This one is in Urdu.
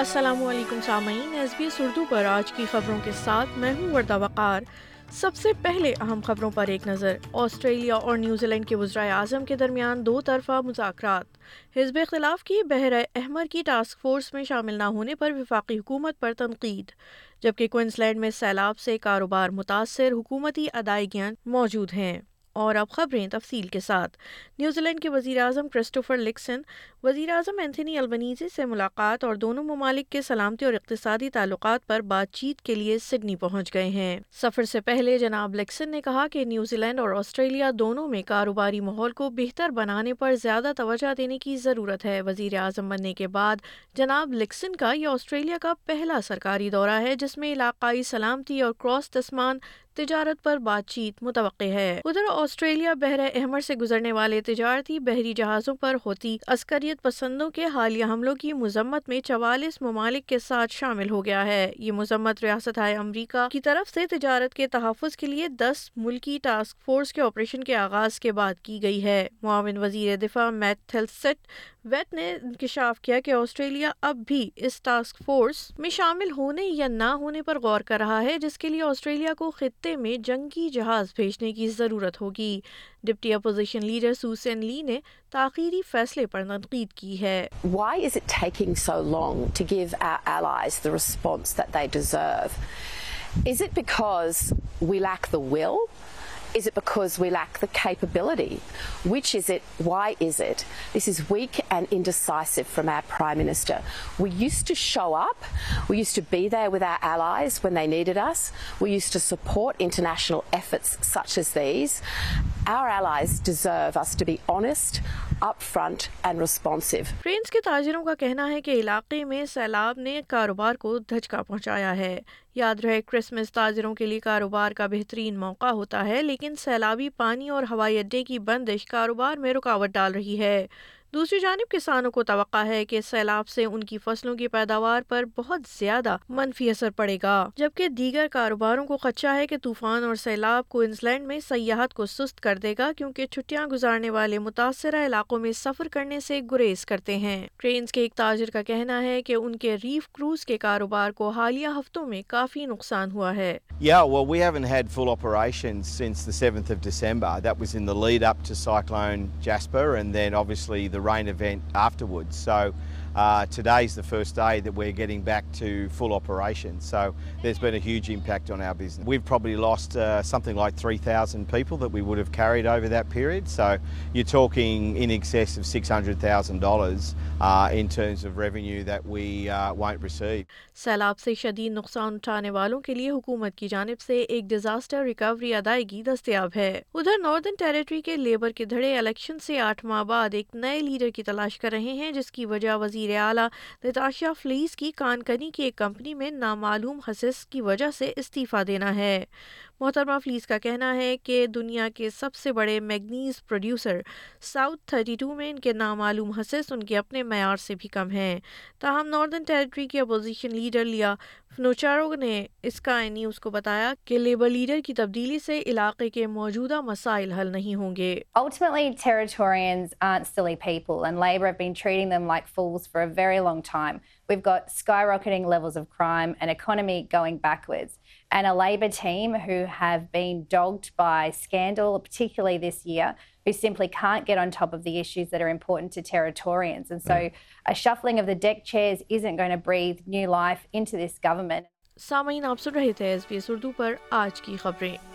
السلام علیکم سامعین، ایس بی ایس اردو پر آج کی خبروں کے ساتھ میں ہوں وردہ وقار۔ سب سے پہلے اہم خبروں پر ایک نظر۔ آسٹریلیا اور نیوزی لینڈ کے وزرائے اعظم کے درمیان دو طرفہ مذاکرات۔ حزب اختلاف کی بحر احمر کی ٹاسک فورس میں شامل نہ ہونے پر وفاقی حکومت پر تنقید۔ جبکہ کوئنس لینڈ میں سیلاب سے کاروبار متاثر، حکومتی ادائیگیاں موجود ہیں۔ اور اب خبریں تفصیل کے ساتھ۔ نیوزی لینڈ کے وزیر اعظم کرسٹوفر لکسن وزیر اعظم اینتھنی البنیزی سے ملاقات اور دونوں ممالک کے سلامتی اور اقتصادی تعلقات پر بات چیت کے لیے سڈنی پہنچ گئے ہیں۔ سفر سے پہلے جناب لکسن نے کہا کہ نیوزی لینڈ اور آسٹریلیا دونوں میں کاروباری ماحول کو بہتر بنانے پر زیادہ توجہ دینے کی ضرورت ہے۔ وزیر اعظم بننے کے بعد جناب لکسن کا یہ آسٹریلیا کا پہلا سرکاری دورہ ہے، جس میں علاقائی سلامتی اور کراس تسمان تجارت پر بات چیت متوقع ہے۔ ادھر آسٹریلیا بحر احمر سے گزرنے والے تجارتی بحری جہازوں پر ہوتی عسکریت پسندوں کے حالیہ حملوں کی مذمت میں چوالیس ممالک کے ساتھ شامل ہو گیا ہے۔ یہ مذمت ریاست ہائے امریکہ کی طرف سے تجارت کے تحفظ کے لیے دس ملکی ٹاسک فورس کے آپریشن کے آغاز کے بعد کی گئی ہے۔ معاون وزیر دفاع میٹ تھلسٹ ویٹ نے انکشاف کیا کہ آسٹریلیا اب بھی اس ٹاسک فورس میں شامل ہونے یا نہ ہونے پر غور کر رہا ہے، جس کے لیے آسٹریلیا کو خطے میں جنگی جہاز بھیجنے کی ضرورت ہوگی۔ ڈپٹی اپوزیشن لیڈر سوسین لی نے تاخیری فیصلے پر تنقید کی ہے۔ Why is eating so long response deserve is it because we lack the will Is it because we lack the capability? Which is it? Why is it? This is weak and indecisive from our Prime Minister. We used to show up. We used to be there with our allies when they needed us. We used to support international efforts such as these. Our allies deserve us to be honest, upfront and responsive. Trains کے تاجروں کا کہنا ہے کہ علاقے میں سیلاب نے کاروبار کو دھچکا پہنچایا ہے یاد رہے کرسمس تاجروں کے لیے کاروبار کا بہترین موقع ہوتا ہے، لیکن سیلابی پانی اور ہوائی اڈے کی بندش کاروبار میں رکاوٹ ڈال رہی ہے۔ دوسری جانب کسانوں کو توقع ہے کہ سیلاب سے ان کی فصلوں کی پیداوار پر بہت زیادہ منفی اثر پڑے گا جبکہ دیگر کاروباروں کو خدشہ ہے کہ طوفان اور سیلاب کوئنس لینڈ میں سیاحت کو سست کر دے گا کیونکہ چھٹیاں گزارنے والے متاثرہ علاقوں میں سفر کرنے سے گریز کرتے ہیں ٹرینز کے ایک تاجر کا کہنا ہے کہ ان کے ریف کروز کے کاروبار کو حالیہ ہفتوں میں کافی نقصان ہوا ہے Yeah, well, we haven't had full operations since the 7th of December. That was in the lead up to Cyclone Jasper and then obviously the the rain event afterwards. So uh, today's the first day that we're getting back to full operation. So there's been a huge impact on our business. We've probably lost uh, something like 3,000 people that we would have carried over that period. So you're talking in excess of $600,000 uh, in terms of revenue that we uh, won't receive. سیلاب سے شدید نقصان اٹھانے والوں کے لیے حکومت کی جانب سے ایک ڈیزاسٹر ریکوری ادائیگی دستیاب ہے ادھر ناردرن ٹیریٹری کے لیبر کے دھڑے الیکشن سے آٹھ ماہ بعد ایک نئے لیڈر کی تلاش کر رہے ہیں جس کی وجہ وزیر وزیر اعلیٰ نتاشا فلیس کی کان کنی کی ایک کمپنی میں نامعلوم خصص کی وجہ سے استعفی دینا ہے۔ محترمہ فلیس کا کہنا ہے کہ دنیا کے سب سے بڑے manganese producer South thirty two میں ان کے نامعلوم حصص ان کے اپنے معیار سے بھی کم ہیں۔ تاہم ناردرن ٹیریٹری کی اپوزیشن لیڈر لیا فنوچارو نے اسکائی نیوز کو بتایا کہ لیبر لیڈر کی تبدیلی سے علاقے کے موجودہ مسائل حل نہیں ہوں گے۔ Ultimately, Territorians aren't silly people, and Labor have been treating them like fools for a very long time. We've got skyrocketing levels of crime, an economy going backwards, and a Labor team who have been dogged by scandal, particularly this year, who simply can't get on top of the issues that are important to Territorians. And so mm. a shuffling of the deck chairs isn't going to breathe new life into this government. سامعین آپ سن رہے تھے ایس بی ایس اردو پر آج کی خبریں